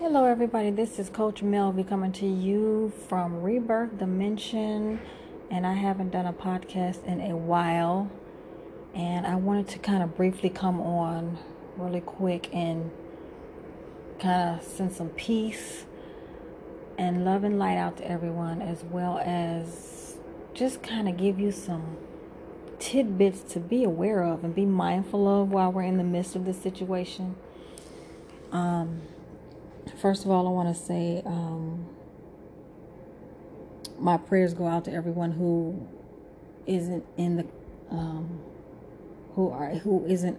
Hello, everybody. This is Coach Melvy coming to you from Rebirth Dimension, and I haven't done a podcast in a while. And I wanted to kind of briefly come on really quick and kind of send some peace and love and light out to everyone, as well as just kind of give you some tidbits to be aware of and be mindful of while we're in the midst of this situation. Um, First of all, I want to say um, my prayers go out to everyone who isn't in the um, who are who isn't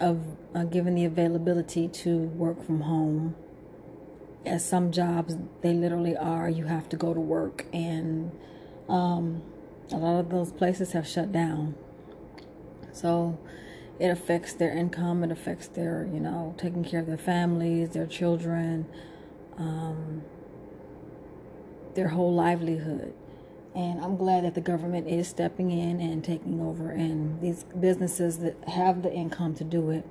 of uh, given the availability to work from home. As some jobs, they literally are. You have to go to work, and um, a lot of those places have shut down. So it affects their income it affects their you know taking care of their families their children um, their whole livelihood. And i'm glad that the government is stepping in and taking over and these businesses that have the income to do it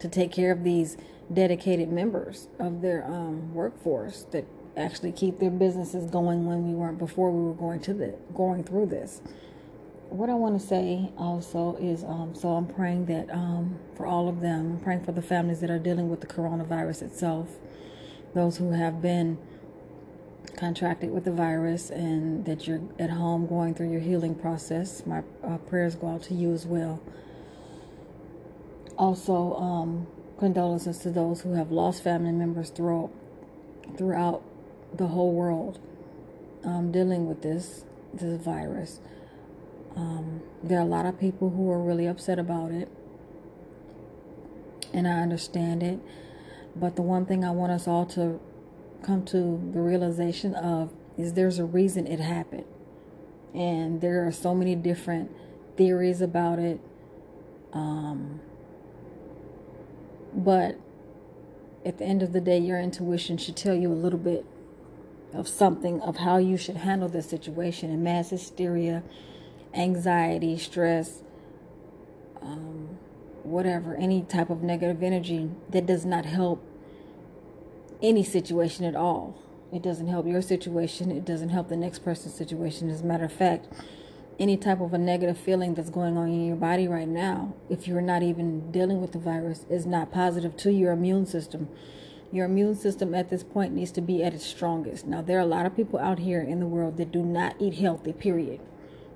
to take care of these dedicated members of their um, workforce that actually keep their businesses going when we weren't before we were going to the going through this what I want to say also is um, so I'm praying that um, for all of them, I'm praying for the families that are dealing with the coronavirus itself, those who have been contracted with the virus, and that you're at home going through your healing process. My uh, prayers go out to you as well. Also, um, condolences to those who have lost family members throughout throughout the whole world um, dealing with this this virus. Um, there are a lot of people who are really upset about it, and I understand it. But the one thing I want us all to come to the realization of is there's a reason it happened. And there are so many different theories about it. Um, but at the end of the day, your intuition should tell you a little bit of something of how you should handle this situation. And mass hysteria anxiety, stress, um, whatever, any type of negative energy that does not help any situation at all. It doesn't help your situation. It doesn't help the next person's situation. As a matter of fact, any type of a negative feeling that's going on in your body right now, if you're not even dealing with the virus, is not positive to your immune system. Your immune system at this point needs to be at its strongest. Now, there are a lot of people out here in the world that do not eat healthy, period.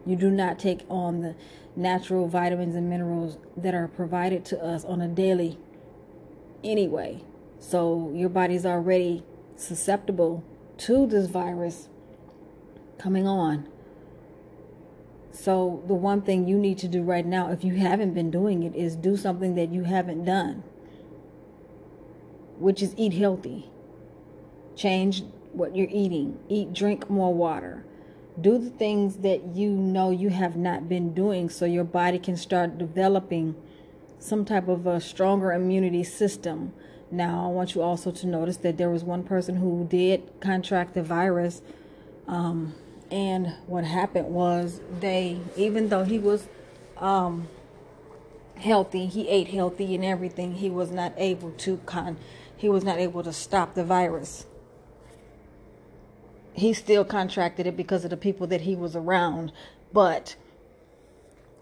You do not take on the natural vitamins and minerals that are provided to us on a daily anyway. So your body's already susceptible to this virus coming on. So the one thing you need to do right now, if you haven't been doing it, is do something that you haven't done, which is eat healthy. Change what you're eating. Eat, drink more water do the things that you know you have not been doing so your body can start developing some type of a stronger immunity system. Now, I want you also to notice that there was one person who did contract the virus. Um, and what happened was they, even though he was um, healthy, he ate healthy and everything, he was not able to con, he was not able to stop the virus he still contracted it because of the people that he was around. But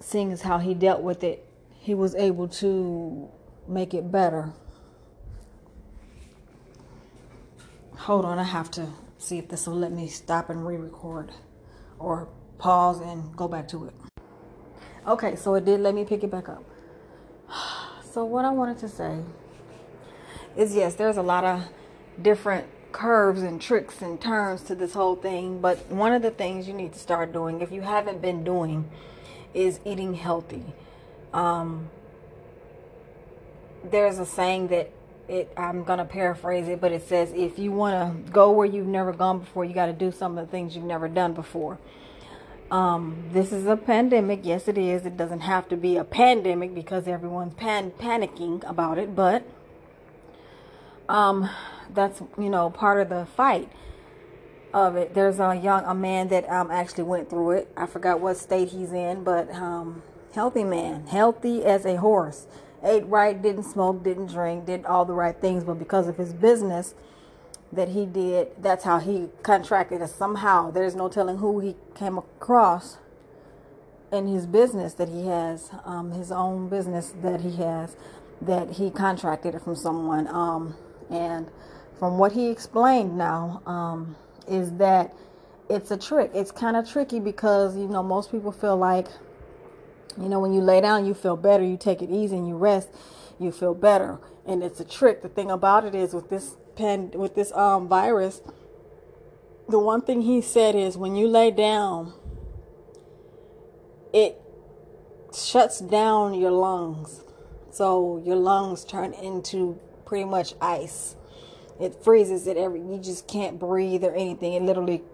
seeing as how he dealt with it, he was able to make it better. Hold on, I have to see if this will let me stop and re record or pause and go back to it. Okay, so it did let me pick it back up. So, what I wanted to say is yes, there's a lot of different curves and tricks and turns to this whole thing. But one of the things you need to start doing, if you haven't been doing, is eating healthy. Um, there's a saying that it, I'm gonna paraphrase it, but it says if you want to go where you've never gone before, you got to do some of the things you've never done before. Um, this is a pandemic. Yes, it is. It doesn't have to be a pandemic because everyone's pan- panicking about it, but um, that's you know part of the fight of it. There's a young a man that um actually went through it. I forgot what state he's in, but um healthy man, healthy as a horse. Ate right, didn't smoke, didn't drink, did all the right things, but because of his business, that he did. That's how he contracted it. Somehow, there's no telling who he came across in his business that he has, um, his own business that he has, that he contracted it from someone. Um, and from what he explained now, um, is that it's a trick. It's kind of tricky because, you know, most people feel like, you know, when you lay down, you feel better. You take it easy and you rest, you feel better. And it's a trick. The thing about it is with this pen, with this um, virus, the one thing he said is when you lay down, it shuts down your lungs. So your lungs turn into pretty much ice. It freezes it every you just can't breathe or anything. It literally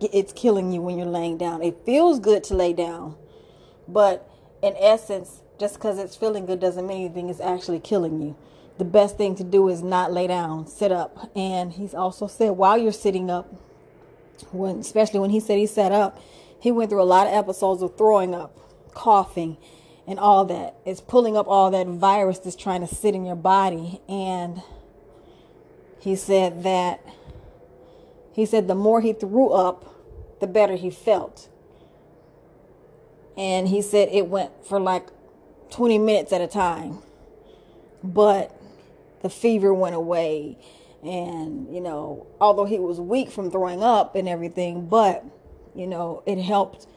it's killing you when you're laying down. It feels good to lay down. But in essence, just because it's feeling good doesn't mean anything. It's actually killing you. The best thing to do is not lay down, sit up. And he's also said while you're sitting up, when especially when he said he sat up, he went through a lot of episodes of throwing up, coughing, and all that. It's pulling up all that virus that's trying to sit in your body. And he said that he said the more he threw up, the better he felt. And he said it went for like 20 minutes at a time. But the fever went away. And, you know, although he was weak from throwing up and everything, but you know, it helped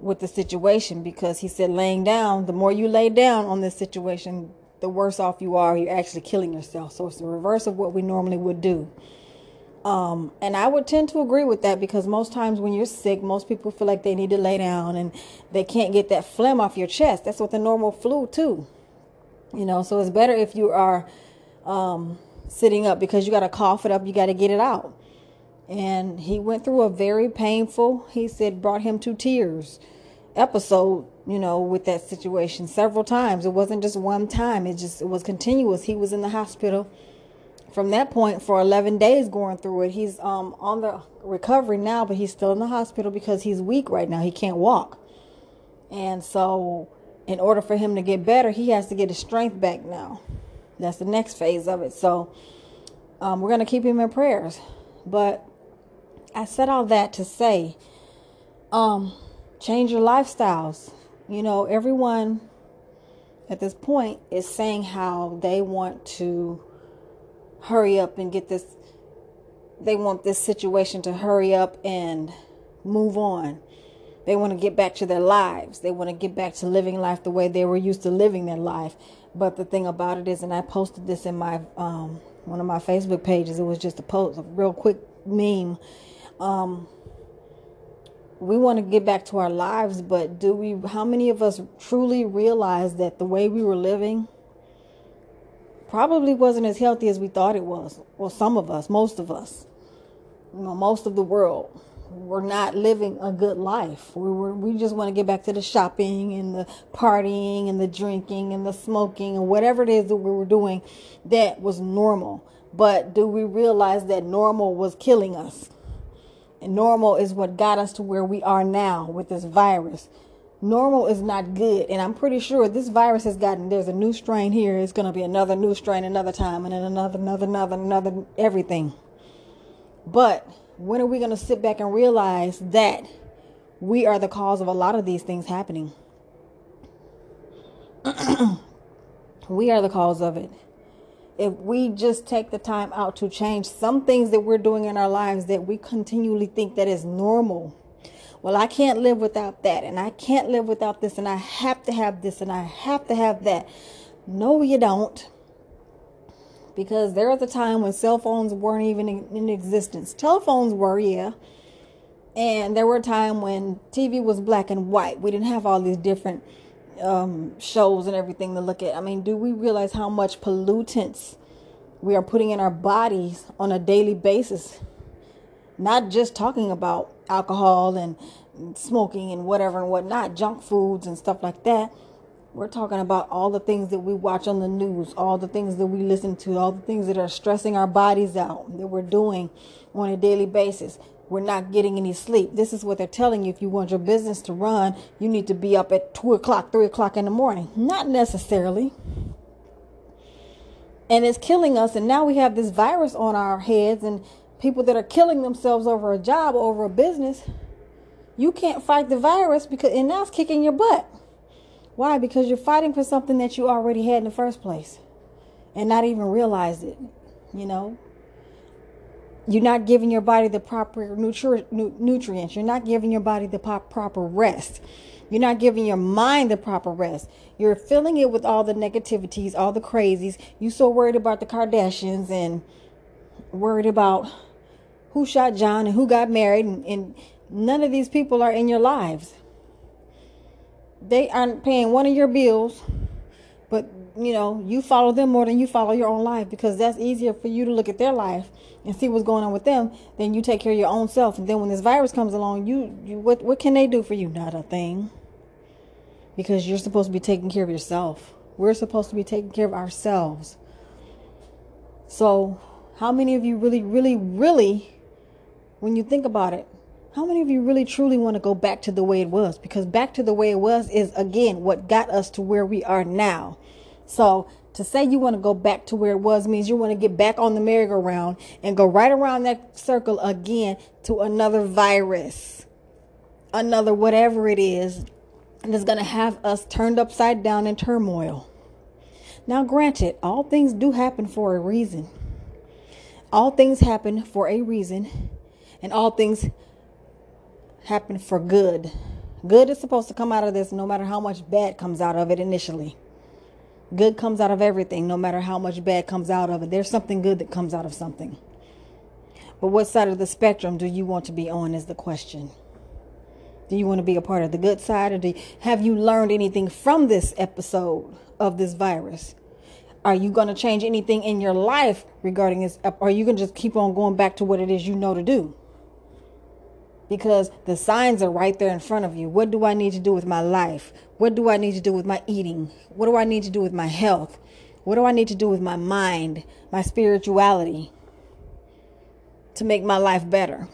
with the situation because he said laying down, the more you lay down on this situation, the worse off you are. You're actually killing yourself. So it's the reverse of what we normally would do. Um, and I would tend to agree with that because most times when you're sick, most people feel like they need to lay down and they can't get that phlegm off your chest. That's what the normal flu too. You know, so it's better if you are um, sitting up because you got to cough it up, you got to get it out and he went through a very painful he said brought him to tears episode you know with that situation several times. It wasn't just one time. It just it was continuous. He was in the hospital from that point for 11 days going through it. He's um on the recovery now but he's still in the hospital because he's weak right now. He can't walk. And so in order for him to get better he has to get his strength back now. That's the next phase of it. So um, we're going to keep him in prayers. But I said all that to say, um, change your lifestyles. You know, everyone at this point is saying how they want to hurry up and get this, they want this situation to hurry up and move on. They want to get back to their lives. They want to get back to living life the way they were used to living their life. But the thing about it is, and I posted this in my um, one of my Facebook pages. It was just a post, a real quick meme um, we want to get back to our lives, but do we, how many of us truly realize that the way we were living probably wasn't as healthy as we thought it was? Well, some of us, most of us, you know, most of the world we're not living a good life. We were, we just want to get back to the shopping and the partying and the drinking and the smoking and whatever it is that we were doing that was normal. But do we realize that normal was killing us? Normal is what got us to where we are now with this virus. Normal is not good. And I'm pretty sure this virus has gotten, there's a new strain here. It's going to be another new strain another time and then another, another, another, another, everything. But when are we going to sit back and realize that we are the cause of a lot of these things happening? we are the cause of it if we just take the time out to change some things that we're doing in our lives that we continually think that is normal. Well, I can't live without that, and I can't live without this, and I have to have this, and I have to have that. No, you don't. Because there was a time when cell phones weren't even in, existence. Telephones were, yeah. And there were a time when TV was black and white. We didn't have all these different um, shows and everything to look at. I mean, do we realize how much pollutants we are putting in our bodies on a daily basis? Not just talking about alcohol and smoking and whatever and whatnot, junk foods and stuff like that. We're talking about all the things that we watch on the news, all the things that we listen to, all the things that are stressing our bodies out that we're doing on a daily basis we're not getting any sleep. This is what they're telling you. If you want your business to run, you need to be up at 2 o'clock, 3 o'clock in the morning. Not necessarily. and it's killing us. And now we have this virus on our heads, and people that are killing themselves over a job, over a business. You can't fight the virus because, and now it's kicking your butt. Why? Because you're fighting for something that you already had in the first place and not even realize it. You know, you're not giving your body the proper nutri- nutrients. You're not giving your body the proper rest. You're not giving your mind the proper rest. You're filling it with all the negativities, all the crazies. You're so worried about the Kardashians and worried about who shot John and who got married, and, and none of these people are in your lives. They aren't paying one of your bills, but you know, you follow them more than you follow your own life because that's easier for you to look at their life and see what's going on with them then you take care of your own self. And then when this virus comes along, you, you what what can they do for you? Not a thing. Because you're supposed to be taking care of yourself. We're supposed to be taking care of ourselves. So, how many of you really, really, really, when you think about it, how many of you really truly want to go back to the way it was? Because back to the way it was is again what got us to where we are now. So to say you want to go back to where it was means you want to get back on the merry-go-round and go right around that circle again to another virus, another whatever it is, that's going to have us turned upside down in turmoil. Now, granted, all things do happen for a reason. All things happen for a reason, and all things happen for good. Good is supposed to come out of this no matter how much bad comes out of it initially. Good comes out of everything, no matter how much bad comes out of it. There's something good that comes out of something. But what side of the spectrum do you want to be on is the question. Do you want to be a part of the good side or do you, have you learned anything from this episode of this virus? Are you going to change anything in your life regarding this? Or are you going to just keep on going back to what it is you know to do? Because the signs are right there in front of you. What do I need to do with my life? What do I need to do with my eating? What do I need to do with my health? What do I need to do with my mind, my spirituality to make my life better?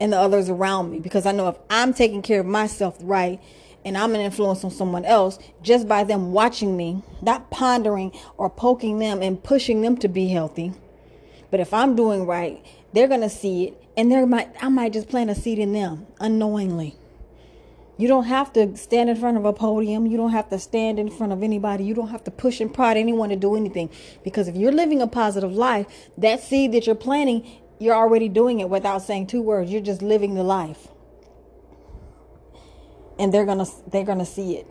And the others around me because I know if I'm taking care of myself right and I'm an influence on someone else just by them watching me, not pondering or poking them and pushing them to be healthy. But if I'm doing right, they're to see it and there might I might just plant a seed in them unknowingly. You don't have to stand in front of a podium. You don't have to stand in front of anybody. You don't have to push and prod anyone to do anything. Because if you're living a positive life, that seed that you're planting, you're already doing it without saying two words. You're just living the life. And they're gonna they're gonna see it.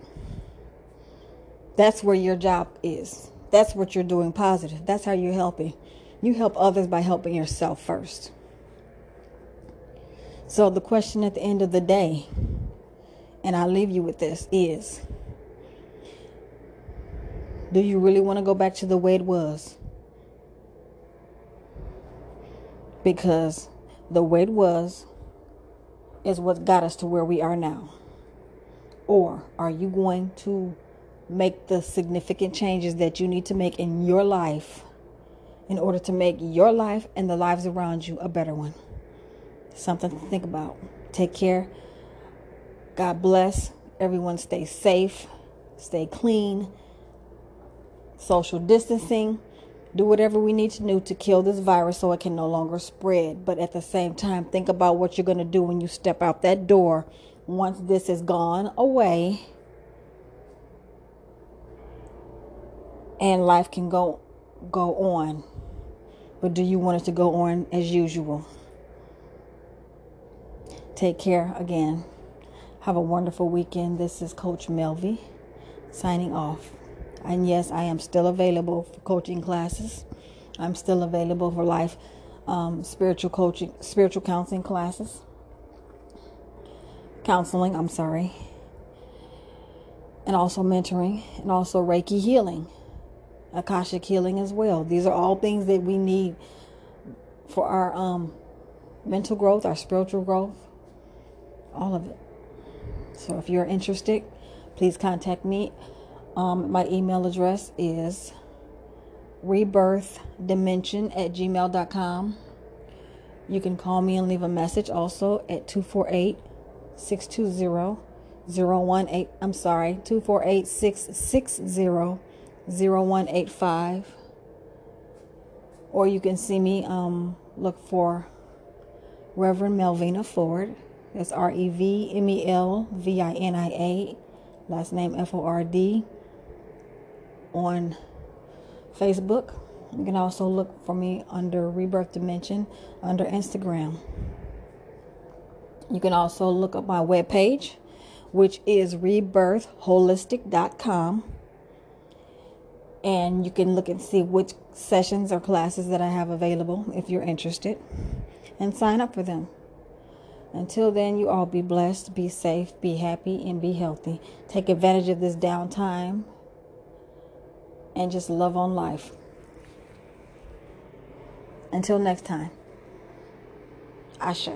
That's where your job is. That's what you're doing positive. That's how you're helping. You help others by helping yourself first. So, the question at the end of the day, and I'll leave you with this, is Do you really want to go back to the way it was? Because the way it was is what got us to where we are now. Or are you going to make the significant changes that you need to make in your life in order to make your life and the lives around you a better one? Something to think about. Take care. God bless. Everyone stay safe, stay clean, social distancing. Do whatever we need to do to kill this virus so it can no longer spread. But at the same time, think about what you're going to do when you step out that door once this is gone away and life can go go on. But do you want it to go on as usual? Take care again. Have a wonderful weekend. This is Coach Melvy signing off. And yes, I am still available for coaching classes. I'm still available for life um, spiritual coaching, spiritual counseling classes. Counseling, I'm sorry. And also mentoring and also Reiki healing, Akashic healing as well. These are all things that we need for our um, mental growth, our spiritual growth, all of it. So if you're interested, please contact me. Um, my email address is rebirthdimension at gmail.com. You can call me and leave a message also at 248 620 018. I'm sorry, 248 660 0185. Or you can see me, um, look for Reverend Melvinia Ford. That's R E V M E L V I N I A, last name F O R D, on Facebook. You can also look for me under Rebirth Dimension under Instagram. You can also look up my webpage, which is rebirthholistic.com. And you can look and see which sessions or classes that I have available if you're interested and sign up for them. Until then, you all be blessed, be safe, be happy, and be healthy. Take advantage of this downtime and just love on life. Until next time, Ashe.